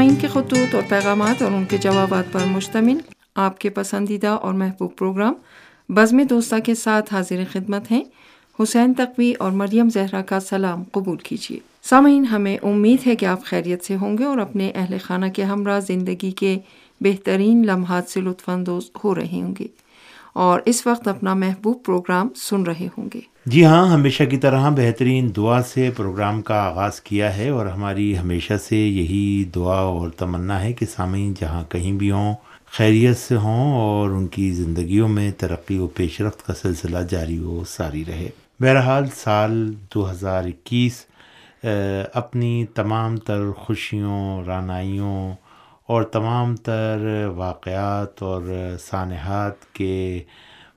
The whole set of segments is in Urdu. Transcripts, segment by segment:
سامعین کے خطوط اور پیغامات اور ان کے جوابات پر مشتمل، آپ کے پسندیدہ اور محبوب پروگرام بزم دوستہ کے ساتھ حاضر خدمت ہیں۔ حسین تقوی اور مریم زہرا کا سلام قبول کیجیے۔ سامعین، ہمیں امید ہے کہ آپ خیریت سے ہوں گے اور اپنے اہل خانہ کے ہمراہ زندگی کے بہترین لمحات سے لطف اندوز ہو رہے ہوں گے اور اس وقت اپنا محبوب پروگرام سن رہے ہوں گے۔ جی ہاں ہمیشہ کی طرح بہترین دعا سے پروگرام کا آغاز کیا ہے اور ہماری ہمیشہ سے یہی دعا اور تمنا ہے کہ سامعین جہاں کہیں بھی ہوں، خیریت سے ہوں اور ان کی زندگیوں میں ترقی و پیش رفت کا سلسلہ جاری و ساری رہے۔ بہرحال، سال دو ہزار اکیس اپنی تمام تر خوشیوں، رانائیوں اور تمام تر واقعات اور سانحات کے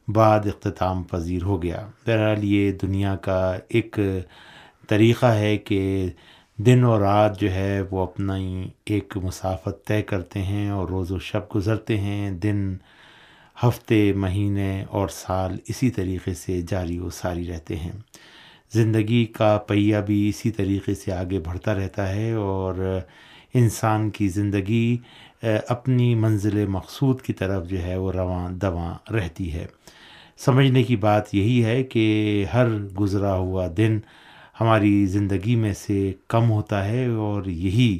بعد اختتام پذیر ہو گیا۔ بہرحال یہ دنیا کا ایک طریقہ ہے کہ دن اور رات جو ہے وہ اپنا ہی ایک مسافت طے کرتے ہیں اور روز و شب گزرتے ہیں۔ دن، ہفتے، مہینے اور سال اسی طریقے سے جاری و ساری رہتے ہیں۔ زندگی کا پہیہ بھی اسی طریقے سے آگے بڑھتا رہتا ہے اور انسان کی زندگی اپنی منزل مقصود کی طرف جو ہے وہ رواں دواں رہتی ہے۔ سمجھنے کی بات یہی ہے کہ ہر گزرا ہوا دن ہماری زندگی میں سے کم ہوتا ہے اور یہی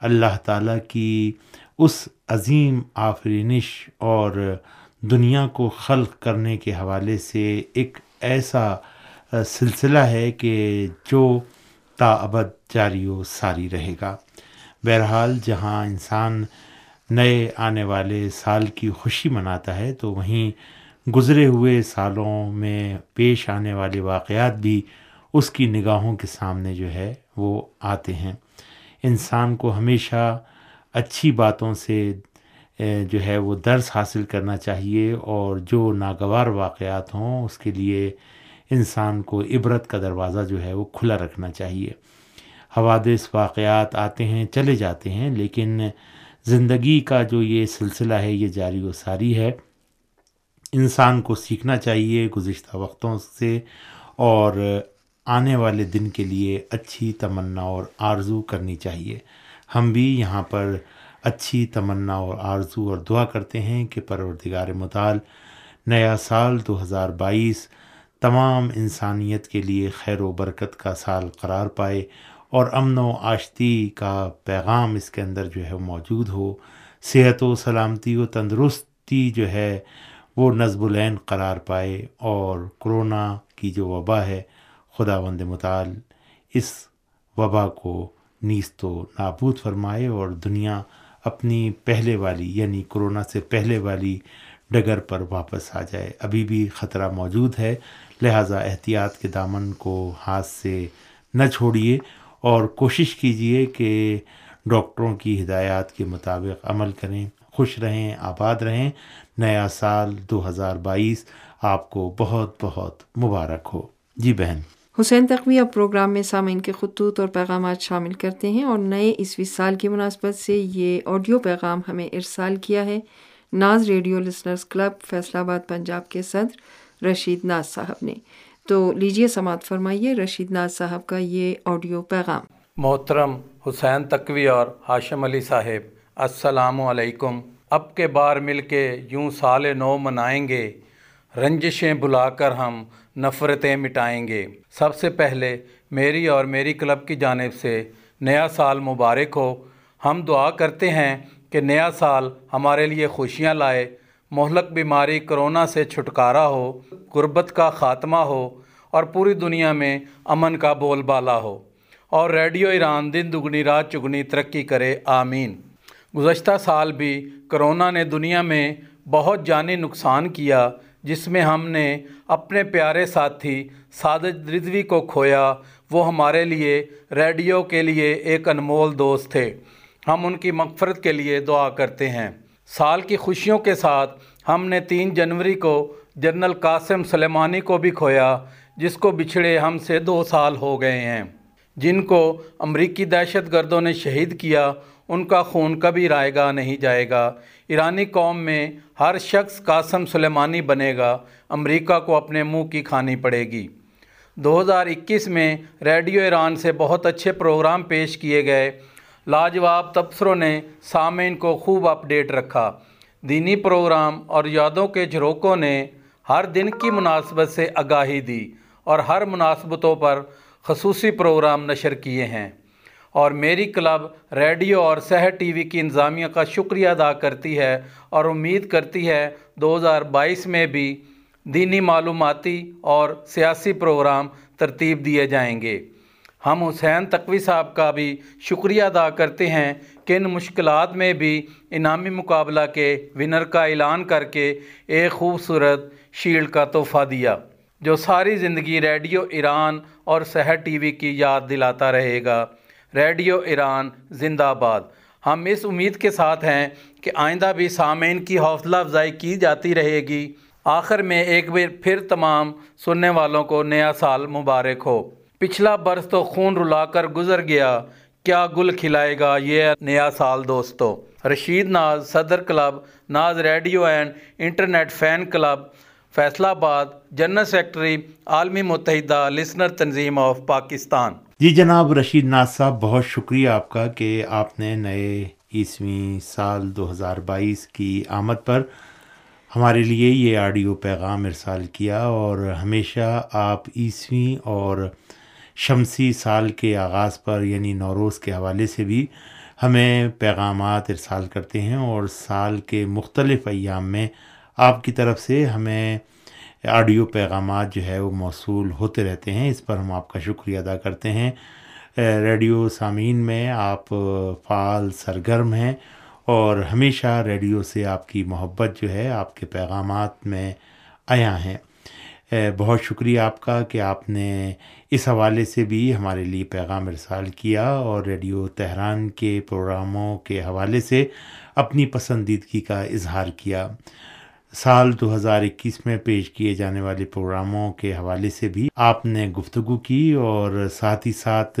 اللہ تعالیٰ کی اس عظیم آفرینش اور دنیا کو خلق کرنے کے حوالے سے ایک ایسا سلسلہ ہے کہ جو ابد جاری و ساری رہے گا۔ بہرحال جہاں انسان نئے آنے والے سال کی خوشی مناتا ہے، تو وہیں گزرے ہوئے سالوں میں پیش آنے والے واقعات بھی اس کی نگاہوں کے سامنے جو ہے وہ آتے ہیں۔ انسان کو ہمیشہ اچھی باتوں سے جو ہے وہ درس حاصل کرنا چاہیے اور جو ناگوار واقعات ہوں اس کے لیے انسان کو عبرت کا دروازہ جو ہے وہ کھلا رکھنا چاہیے۔ حوادث، واقعات آتے ہیں، چلے جاتے ہیں، لیکن زندگی کا جو یہ سلسلہ ہے، یہ جاری و ساری ہے۔ انسان کو سیکھنا چاہیے گزشتہ وقتوں سے اور آنے والے دن کے لیے اچھی تمنا اور آرزو کرنی چاہیے۔ ہم بھی یہاں پر اچھی تمنا اور آرزو اور دعا کرتے ہیں کہ پروردگار مطال نیا سال دو ہزار بائیس تمام انسانیت کے لیے خیر و برکت کا سال قرار پائے اور امن و آشتی کا پیغام اس کے اندر جو ہے موجود ہو۔ صحت و سلامتی و تندرستی جو ہے وہ نصب العین قرار پائے اور کرونا کی جو وبا ہے خدا وند مطال اس وبا کو نیست و نابود فرمائے اور دنیا اپنی پہلے والی یعنی کرونا سے پہلے والی ڈگر پر واپس آ جائے۔ ابھی بھی خطرہ موجود ہے، لہٰذا احتیاط کے دامن کو ہاتھ سے نہ چھوڑیے۔ اور کوشش کیجیے کہ ڈاکٹروں کی ہدایات کے مطابق عمل کریں، خوش رہیں، آباد رہیں۔ نیا سال دو ہزار بائیس آپ کو بہت بہت مبارک ہو۔ جی بہن۔ حسین تقوی اب پروگرام میں سامعین کے خطوط اور پیغامات شامل کرتے ہیں اور نئے عیسوی سال کی مناسبت سے یہ آڈیو پیغام ہمیں ارسال کیا ہے۔ ناز ریڈیو لسنرز کلب فیصلہ آباد، پنجاب کے صدر رشید ناز صاحب نے۔ تو لیجیے سماعت فرمائیے رشید ناز صاحب کا یہ آڈیو پیغام۔ محترم حسین تقوی اور ہاشم علی صاحب، السلام علیکم۔ اب کے بار مل کے یوں سال نو منائیں گے، رنجشیں بلا کر ہم نفرتیں مٹائیں گے۔ سب سے پہلے میری اور میری کلب کی جانب سے نیا سال مبارک ہو۔ ہم دعا کرتے ہیں کہ نیا سال ہمارے لیے خوشیاں لائے، مہلک بیماری کرونا سے چھٹکارا ہو، غربت کا خاتمہ ہو۔ اور پوری دنیا میں امن کا بول بالا ہو اور ریڈیو ایران دن دگنی، رات چگنی ترقی کرے، آمین۔ گزشتہ سال بھی کرونا نے دنیا میں بہت جانی نقصان کیا، جس میں ہم نے اپنے پیارے ساتھی سادج رضوی کو کھویا۔ وہ ہمارے لیے ریڈیو کے لیے ایک انمول دوست تھے۔ ہم ان کی مغفرت کے لیے دعا کرتے ہیں۔ سال کی خوشیوں کے ساتھ ہم نے تین جنوری کو جنرل قاسم سلیمانی کو بھی کھویا۔ جس کو بچھڑے ہم سے دو سال ہو گئے ہیں۔ جن کو امریکی دہشت گردوں نے شہید کیا، ان کا خون کبھی رائے گا نہیں جائے گا۔ ایرانی قوم میں ہر شخص قاسم سلیمانی بنے گا، امریکہ کو اپنے منہ کی کھانی پڑے گی۔ دو ہزار اکیس میں ریڈیو ایران سے بہت اچھے پروگرام پیش کیے گئے۔ لاجواب تبصروں نے سامعین کو خوب اپڈیٹ رکھا۔ دینی پروگرام اور یادوں کے جھروکوں نے ہر دن کی مناسبت سے آگاہی دی۔ اور ہر مناسبتوں پر خصوصی پروگرام نشر کیے ہیں۔ اور میری کلب ریڈیو اور سہ ٹی وی کی انتظامیہ کا شکریہ ادا کرتی ہے اور امید کرتی ہے دو ہزار بائیس میں بھی دینی معلوماتی اور سیاسی پروگرام ترتیب دیے جائیں گے۔ ہم حسین تقوی صاحب کا بھی شکریہ ادا کرتے ہیں کہ ان مشکلات میں بھی انعامی مقابلہ کے ونر کا اعلان کر کے ایک خوبصورت شیلڈ کا تحفہ دیا۔ جو ساری زندگی ریڈیو ایران اور سحر ٹی وی کی یاد دلاتا رہے گا۔ ریڈیو ایران زندہ آباد ہم اس امید کے ساتھ ہیں کہ آئندہ بھی سامعین کی حوصلہ افزائی کی جاتی رہے گی۔ آخر میں ایک بار پھر تمام سننے والوں کو نیا سال مبارک ہو۔ پچھلا برس تو خون رلا کر گزر گیا۔ کیا گل کھلائے گا یہ نیا سال دوستو؟ رشید ناز صدر club, Naz radio and internet fan club Faisalabad general secretary, عالمی متحدہ لسنر تنظیم آف پاکستان۔ جی جناب، رشید ناز صاحب، بہت شکریہ آپ کا کہ آپ نے نئے عیسویں سال دو ہزار بائیس کی آمد پر ہمارے لیے یہ آڈیو پیغام ارسال کیا اور ہمیشہ آپ عیسویں اور شمسی سال کے آغاز پر یعنی نوروز کے حوالے سے بھی ہمیں پیغامات ارسال کرتے ہیں اور سال کے مختلف ایام میں آپ کی طرف سے ہمیں آڈیو پیغامات جو ہے وہ موصول ہوتے رہتے ہیں۔ اس پر ہم آپ کا شکریہ ادا کرتے ہیں۔ ریڈیو سامعین، میں آپ، فعال، سرگرم ہیں اور ہمیشہ ریڈیو سے آپ کی محبت جو ہے آپ کے پیغامات میں آیا ہیں بہت شکریہ آپ کا کہ آپ نے اس حوالے سے بھی ہمارے لیے پیغام ارسال کیا اور ریڈیو تہران کے پروگراموں کے حوالے سے اپنی پسندیدگی کا اظہار کیا۔ سال دو ہزار اکیس میں پیش کیے جانے والے پروگراموں کے حوالے سے بھی آپ نے گفتگو کی اور ساتھ ہی ساتھ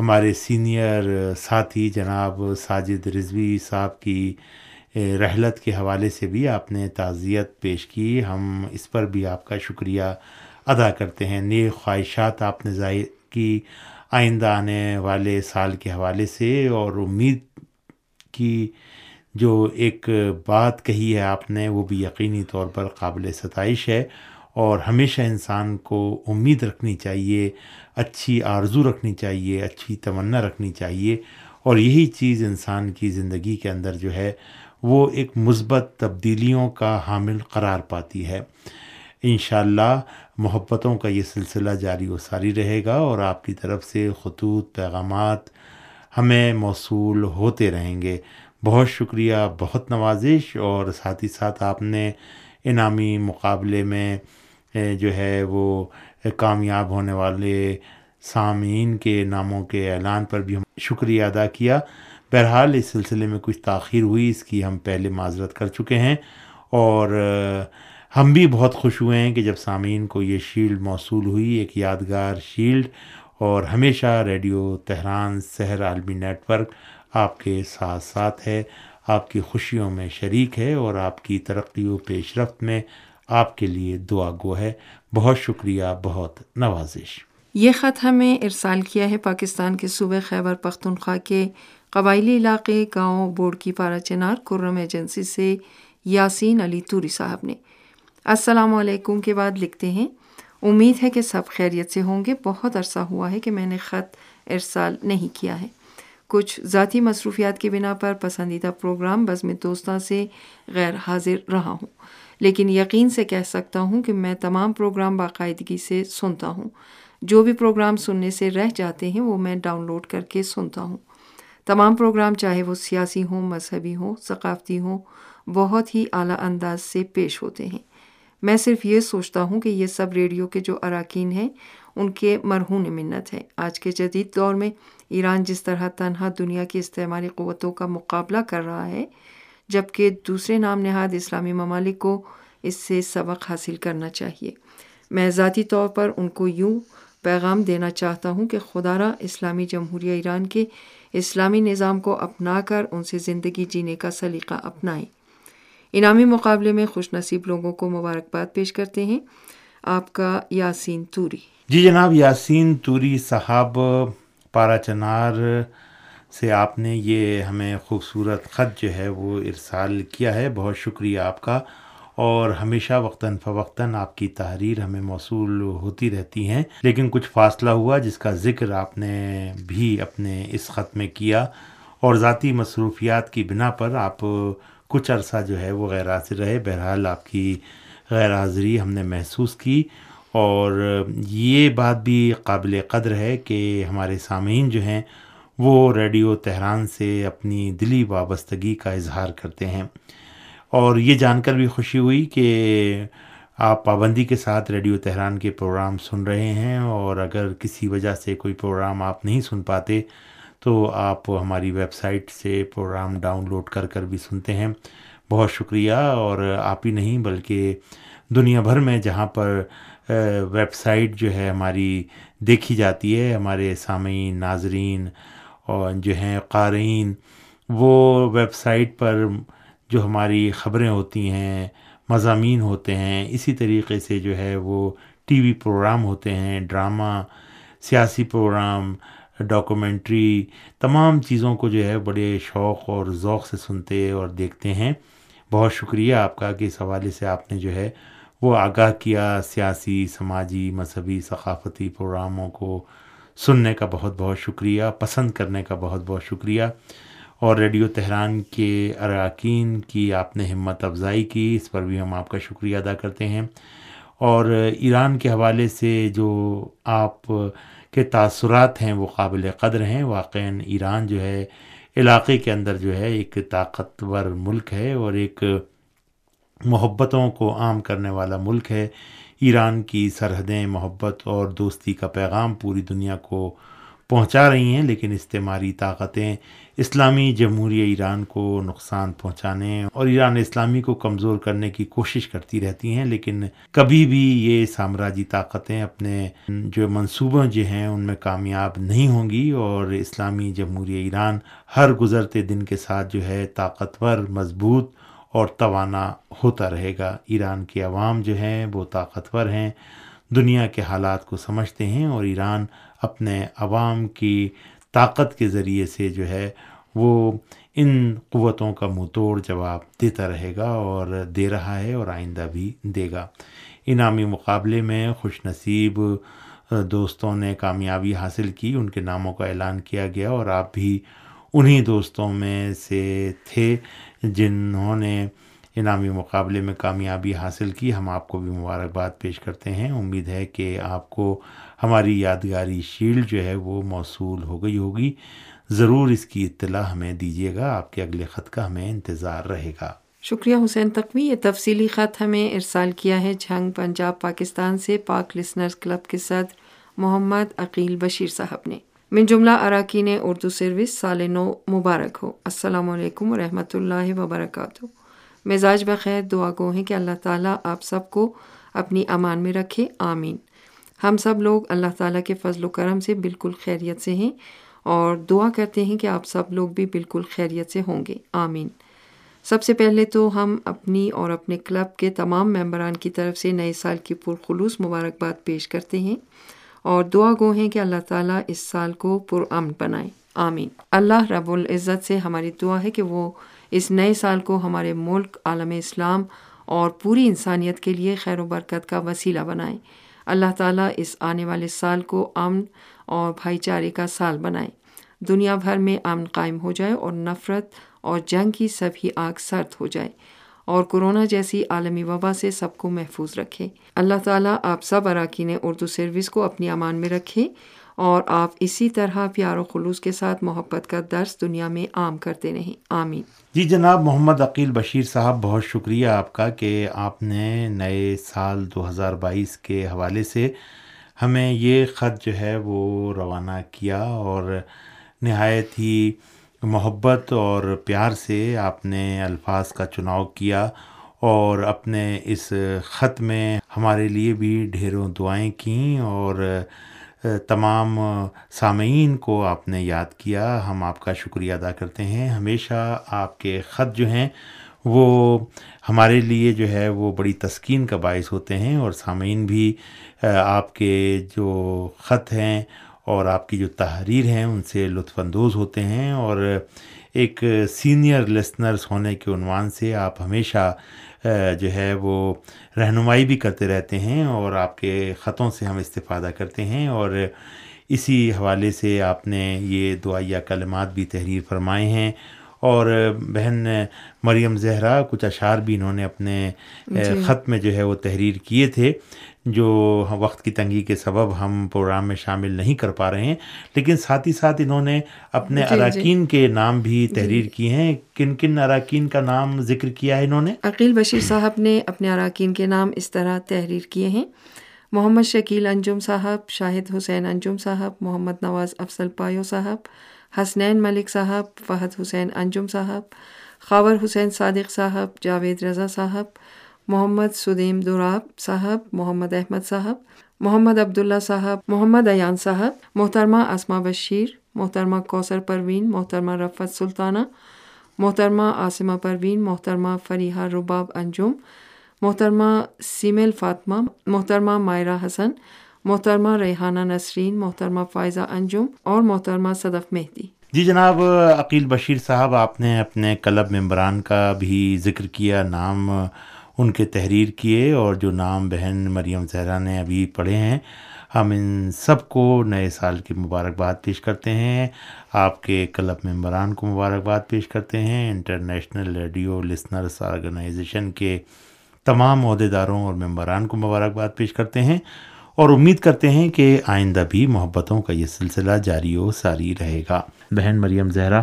ہمارے سینئر ساتھی جناب ساجد رضوی صاحب کی رحلت کے حوالے سے بھی آپ نے تعزیت پیش کی۔ ہم اس پر بھی آپ کا شکریہ ادا کرتے ہیں۔ نیک خواہشات آپ نے ظاہر کی آئندہ آنے والے سال کے حوالے سے اور امید کی جو ایک بات کہی ہے آپ نے، وہ بھی یقینی طور پر قابل ستائش ہے اور ہمیشہ انسان کو امید رکھنی چاہیے، اچھی آرزو رکھنی چاہیے، اچھی تمنا رکھنی چاہیے اور یہی چیز انسان کی زندگی کے اندر جو ہے، وہ ایک مثبت تبدیلیوں کا حامل قرار پاتی ہے۔ انشاءاللہ محبتوں کا یہ سلسلہ جاری و ساری رہے گا اور آپ کی طرف سے خطوط، پیغامات ہمیں موصول ہوتے رہیں گے۔ بہت شکریہ، بہت نوازش اور ساتھ ہی ساتھ آپ نے انعامی مقابلے میں جو ہے وہ کامیاب ہونے والے سامعین کے ناموں کے اعلان پر بھی ہم شکریہ ادا کیا۔ بہرحال اس سلسلے میں کچھ تاخیر ہوئی، اس کی ہم پہلے معذرت کر چکے ہیں اور ہم بھی بہت خوش ہوئے ہیں کہ جب سامعین کو یہ شیلڈ موصول ہوئی، ایک یادگار شیلڈ اور ہمیشہ ریڈیو تہران سحر عالمی نیٹ ورک آپ کے ساتھ ساتھ ہے۔ آپ کی خوشیوں میں شریک ہے اور آپ کی ترقی و پیش رفت میں آپ کے لیے دعا گو ہے۔ بہت شکریہ، بہت نوازش۔ یہ خط ہمیں ارسال کیا ہے پاکستان کے صوبے خیبر پختونخوا کے قبائلی علاقے گاؤں بورڈ کی پارا چنار کرم ایجنسی سے یاسین علی توری صاحب نے۔ السلام علیکم کے بعد لکھتے ہیں۔ امید ہے کہ سب خیریت سے ہوں گے۔ بہت عرصہ ہوا ہے کہ میں نے خط ارسال نہیں کیا ہے۔ کچھ ذاتی مصروفیات کی بنا پر پسندیدہ پروگرام بزم دوستہ سے غیر حاضر رہا ہوں، لیکن یقین سے کہہ سکتا ہوں کہ میں تمام پروگرام باقاعدگی سے سنتا ہوں۔ جو بھی پروگرام سننے سے رہ جاتے ہیں وہ میں ڈاؤن لوڈ کر کے سنتا ہوں۔ تمام پروگرام چاہے وہ سیاسی ہوں، مذہبی ہوں، ثقافتی ہوں، بہت ہی اعلیٰ انداز سے پیش ہوتے ہیں۔ میں صرف یہ سوچتا ہوں کہ یہ سب ریڈیو کے جو اراکین ہیں، ان کے مرہون منت ہے آج کے جدید دور میں ایران جس طرح تنہا دنیا کی استعمالی قوتوں کا مقابلہ کر رہا ہے، جبکہ دوسرے نام نہاد اسلامی ممالک کو اس سے سبق حاصل کرنا چاہیے۔ میں ذاتی طور پر ان کو یوں پیغام دینا چاہتا ہوں کہ خدا را اسلامی جمہوریہ ایران کے اسلامی نظام کو اپنا کر ان سے زندگی جینے کا سلیقہ اپنائیں۔ انعامی مقابلے میں خوش نصیب لوگوں کو مبارکباد پیش کرتے ہیں۔ آپ کا یاسین توری۔ جی جناب، یاسین توری صاحب، پارا چنار سے آپ نے یہ ہمیں خوبصورت خط جو ہے وہ ارسال کیا ہے۔ بہت شکریہ آپ کا۔ اور ہمیشہ وقتاً فوقتاً آپ کی تحریر ہمیں موصول ہوتی رہتی ہیں۔ لیکن کچھ فاصلہ ہوا جس کا ذکر آپ نے بھی اپنے اس خط میں کیا۔ اور ذاتی مصروفیات کی بنا پر آپ کچھ عرصہ جو ہے وہ غیر حاضر رہے۔ بہرحال آپ کی غیر حاضری ہم نے محسوس کی اور یہ بات بھی قابل قدر ہے کہ ہمارے سامعین جو ہیں وہ ریڈیو تہران سے اپنی دلی وابستگی کا اظہار کرتے ہیں۔ اور یہ جان کر بھی خوشی ہوئی کہ آپ پابندی کے ساتھ ریڈیو تہران کے پروگرام سن رہے ہیں اور اگر کسی وجہ سے کوئی پروگرام آپ نہیں سن پاتے تو آپ ہماری ویب سائٹ سے پروگرام ڈاؤن لوڈ کر کر بھی سنتے ہیں۔ بہت شکریہ۔ اور آپ ہی نہیں بلکہ دنیا بھر میں جہاں پر ویب سائٹ جو ہے ہماری دیکھی جاتی ہے، ہمارے سامعین، ناظرین اور جو ہیں قارئین، وہ ویب سائٹ پر جو ہماری خبریں ہوتی ہیں، مضامین ہوتے ہیں، اسی طریقے سے جو ہے وہ ٹی وی پروگرام ہوتے ہیں، ڈرامہ، سیاسی پروگرام ڈاکومنٹری تمام چیزوں کو جو ہے بڑے شوق اور ذوق سے سنتے اور دیکھتے ہیں۔ بہت شکریہ آپ کا کہ اس حوالے سے آپ نے جو ہے وہ آگاہ کیا سیاسی، سماجی، مذہبی، ثقافتی پروگراموں کو سننے کا بہت بہت شکریہ، پسند کرنے کا بہت بہت شکریہ۔ اور ریڈیو تہران کے اراکین کی آپ نے ہمت افزائی کی، اس پر بھی ہم آپ کا شکریہ ادا کرتے ہیں۔ اور ایران کے حوالے سے جو آپ کے تاثرات ہیں، وہ قابل قدر ہیں۔ واقع ایران جو ہے، علاقے کے اندر جو ہے، ایک طاقتور ملک ہے اور ایک محبتوں کو عام کرنے والا ملک ہے۔ ایران کی سرحدیں، محبت اور دوستی کا پیغام پوری دنیا کو پہنچا رہی ہیں، لیکن استعماری طاقتیں اسلامی جمہوریہ ایران کو نقصان پہنچانے اور ایران اسلامی کو کمزور کرنے کی کوشش کرتی رہتی ہیں، لیکن کبھی بھی یہ سامراجی طاقتیں اپنے جو منصوبوں جو ہیں ان میں کامیاب نہیں ہوں گی اور اسلامی جمہوریہ ایران ہر گزرتے دن کے ساتھ جو ہے طاقتور، مضبوط اور توانا ہوتا رہے گا۔ ایران کے عوام جو ہیں وہ طاقتور ہیں، دنیا کے حالات کو سمجھتے ہیں اور ایران اپنے عوام کی طاقت کے ذریعے سے جو ہے وہ ان قوتوں کا منہ توڑ جواب دیتا رہے گا اور دے رہا ہے اور آئندہ بھی دے گا۔ انعامی مقابلے میں خوش نصیب دوستوں نے کامیابی حاصل کی، ان کے ناموں کا اعلان کیا گیا اور آپ بھی انہی دوستوں میں سے تھے جنہوں نے انعامی مقابلے میں کامیابی حاصل کی۔ ہم آپ کو بھی مبارکباد پیش کرتے ہیں۔ امید ہے کہ آپ کو ہماری یادگاری شیلڈ جو ہے وہ موصول ہو گئی ہوگی۔ ضرور اس کی اطلاع ہمیں دیجیے گا، آپ کے اگلے خط کا ہمیں انتظار رہے گا۔ شکریہ حسین تقوی، یہ تفصیلی خط ہمیں ارسال کیا ہے جھنگ پنجاب، پاکستان سے۔ پاک لسنرز کلب کے صدر محمد عقیل بشیر صاحب نے۔ من جملہ، اراکین اردو سروس، سال نو مبارک ہو۔ السلام علیکم ورحمۃ اللہ وبرکاتہ۔ مزاج بخیر، دعا گو ہیں کہ اللہ تعالیٰ آپ سب کو اپنی امان میں رکھے۔ آمین۔ ہم سب لوگ اللہ تعالیٰ کے فضل و کرم سے بالکل خیریت سے ہیں اور دعا کرتے ہیں کہ آپ سب لوگ بھی بالکل خیریت سے ہوں گے۔ آمین۔ سب سے پہلے تو ہم اپنی اور اپنے کلب کے تمام ممبران کی طرف سے نئے سال کی پرخلوص مبارکباد پیش کرتے ہیں اور دعا گو ہیں کہ اللہ تعالیٰ اس سال کو پرامن بنائے۔ آمین۔ اللہ رب العزت سے ہماری دعا ہے کہ وہ اس نئے سال کو ہمارے ملک، عالم اسلام اور پوری انسانیت کے لیے خیر و برکت کا وسیلہ بنائیں اللہ تعالیٰ اس آنے والے سال کو امن اور بھائی چارے کا سال بنائیں دنیا بھر میں امن قائم ہو جائے اور نفرت اور جنگ کی سبھی آگ سرد ہو جائے اور کورونا جیسی عالمی وبا سے سب کو محفوظ رکھے۔ اللہ تعالیٰ آپ سب اراکین اردو سروس کو اپنی امان میں رکھے۔ اور آپ اسی طرح پیار و خلوص کے ساتھ محبت کا درس دنیا میں عام کرتے رہیں۔ آمین۔ جی جناب، محمد عقیل بشیر صاحب، بہت شکریہ آپ کا کہ آپ نے نئے سال دو ہزار بائیس کے حوالے سے ہمیں یہ خط جو ہے وہ روانہ کیا اور نہایت ہی محبت اور پیار سے آپ نے الفاظ کا چناؤ کیا اور اپنے اس خط میں ہمارے لیے بھی ڈھیروں دعائیں کیں اور تمام سامعین کو آپ نے یاد کیا، ہم آپ کا شکریہ ادا کرتے ہیں۔ ہمیشہ آپ کے خط جو ہیں، وہ ہمارے لیے جو ہے، وہ بڑی تسکین کا باعث ہوتے ہیں اور سامعین بھی آپ کے جو خط ہیں اور آپ کی جو تحریر ہیں، ان سے لطف اندوز ہوتے ہیں۔ اور ایک سینئر لسنرز ہونے کے عنوان سے آپ ہمیشہ جو ہے وہ رہنمائی بھی کرتے رہتے ہیں اور آپ کے خطوں سے ہم استفادہ کرتے ہیں اور اسی حوالے سے آپ نے یہ دعائیہ کلمات بھی تحریر فرمائے ہیں۔ اور بہن مریم زہرا کچھ اشعار بھی انہوں نے اپنے جی۔ خط میں جو ہے وہ تحریر کیے تھے جو وقت کی تنگی کے سبب ہم پروگرام میں شامل نہیں کر پا رہے ہیں۔ لیکن ساتھ ہی ساتھ انہوں نے اپنے جی, جی۔ اراکین کے نام بھی جی۔ تحریر کیے ہیں۔ کن کن اراکین کا نام ذکر کیا ہے انہوں نے؟ عقیل بشیر صاحب نے اپنے اراکین کے نام اس طرح تحریر کیے ہیں۔ محمد شکیل انجم صاحب شاہد حسین انجم صاحب محمد نواز افضل پایو صاحب حسنین ملک صاحب، فہد حسین انجم صاحب، خاور حسین صادق صاحب، جاوید رضا صاحب، محمد سدیم دوراب صاحب، محمد احمد صاحب، محمد عبداللہ صاحب، محمد ایان صاحب، محترمہ اسما بشیر، محترمہ کوثر پروین، محترمہ رفت سلطانہ، محترمہ عاصمہ پروین، محترمہ فریحہ رباب انجم، محترمہ سیمل فاطمہ، محترمہ مائرہ حسن محترمہ ریحانہ نسرین محترمہ فائزہ انجم اور محترمہ صدف مہدی جی جناب، عقیل بشیر صاحب، آپ نے اپنے کلب ممبران کا بھی ذکر کیا، نام ان کے تحریر کیے اور جو نام بہن مریم زہرا نے ابھی پڑھے ہیں، ہم ان سب کو نئے سال کی مبارکباد پیش کرتے ہیں۔ آپ کے کلب ممبران کو مبارکباد پیش کرتے ہیں، انٹرنیشنل ریڈیو لسنرس آرگنائزیشن کے تمام عہدیداروں اور ممبران کو مبارکباد پیش کرتے ہیں۔ اور امید کرتے ہیں کہ آئندہ بھی محبتوں کا یہ سلسلہ جاری و ساری رہے گا۔ بہن مریم زہرا،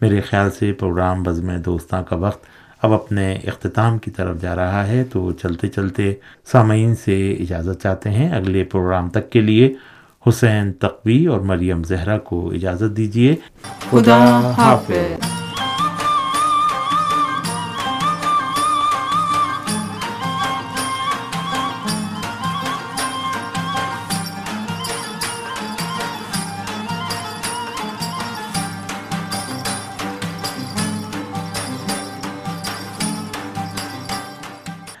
میرے خیال سے پروگرام بزم دوستاں کا وقت اب اپنے اختتام کی طرف جا رہا ہے، تو چلتے چلتے سامعین سے اجازت چاہتے ہیں اگلے پروگرام تک کے لیے حسین تقوی اور مریم زہرا کو اجازت دیجیے خدا حافظ۔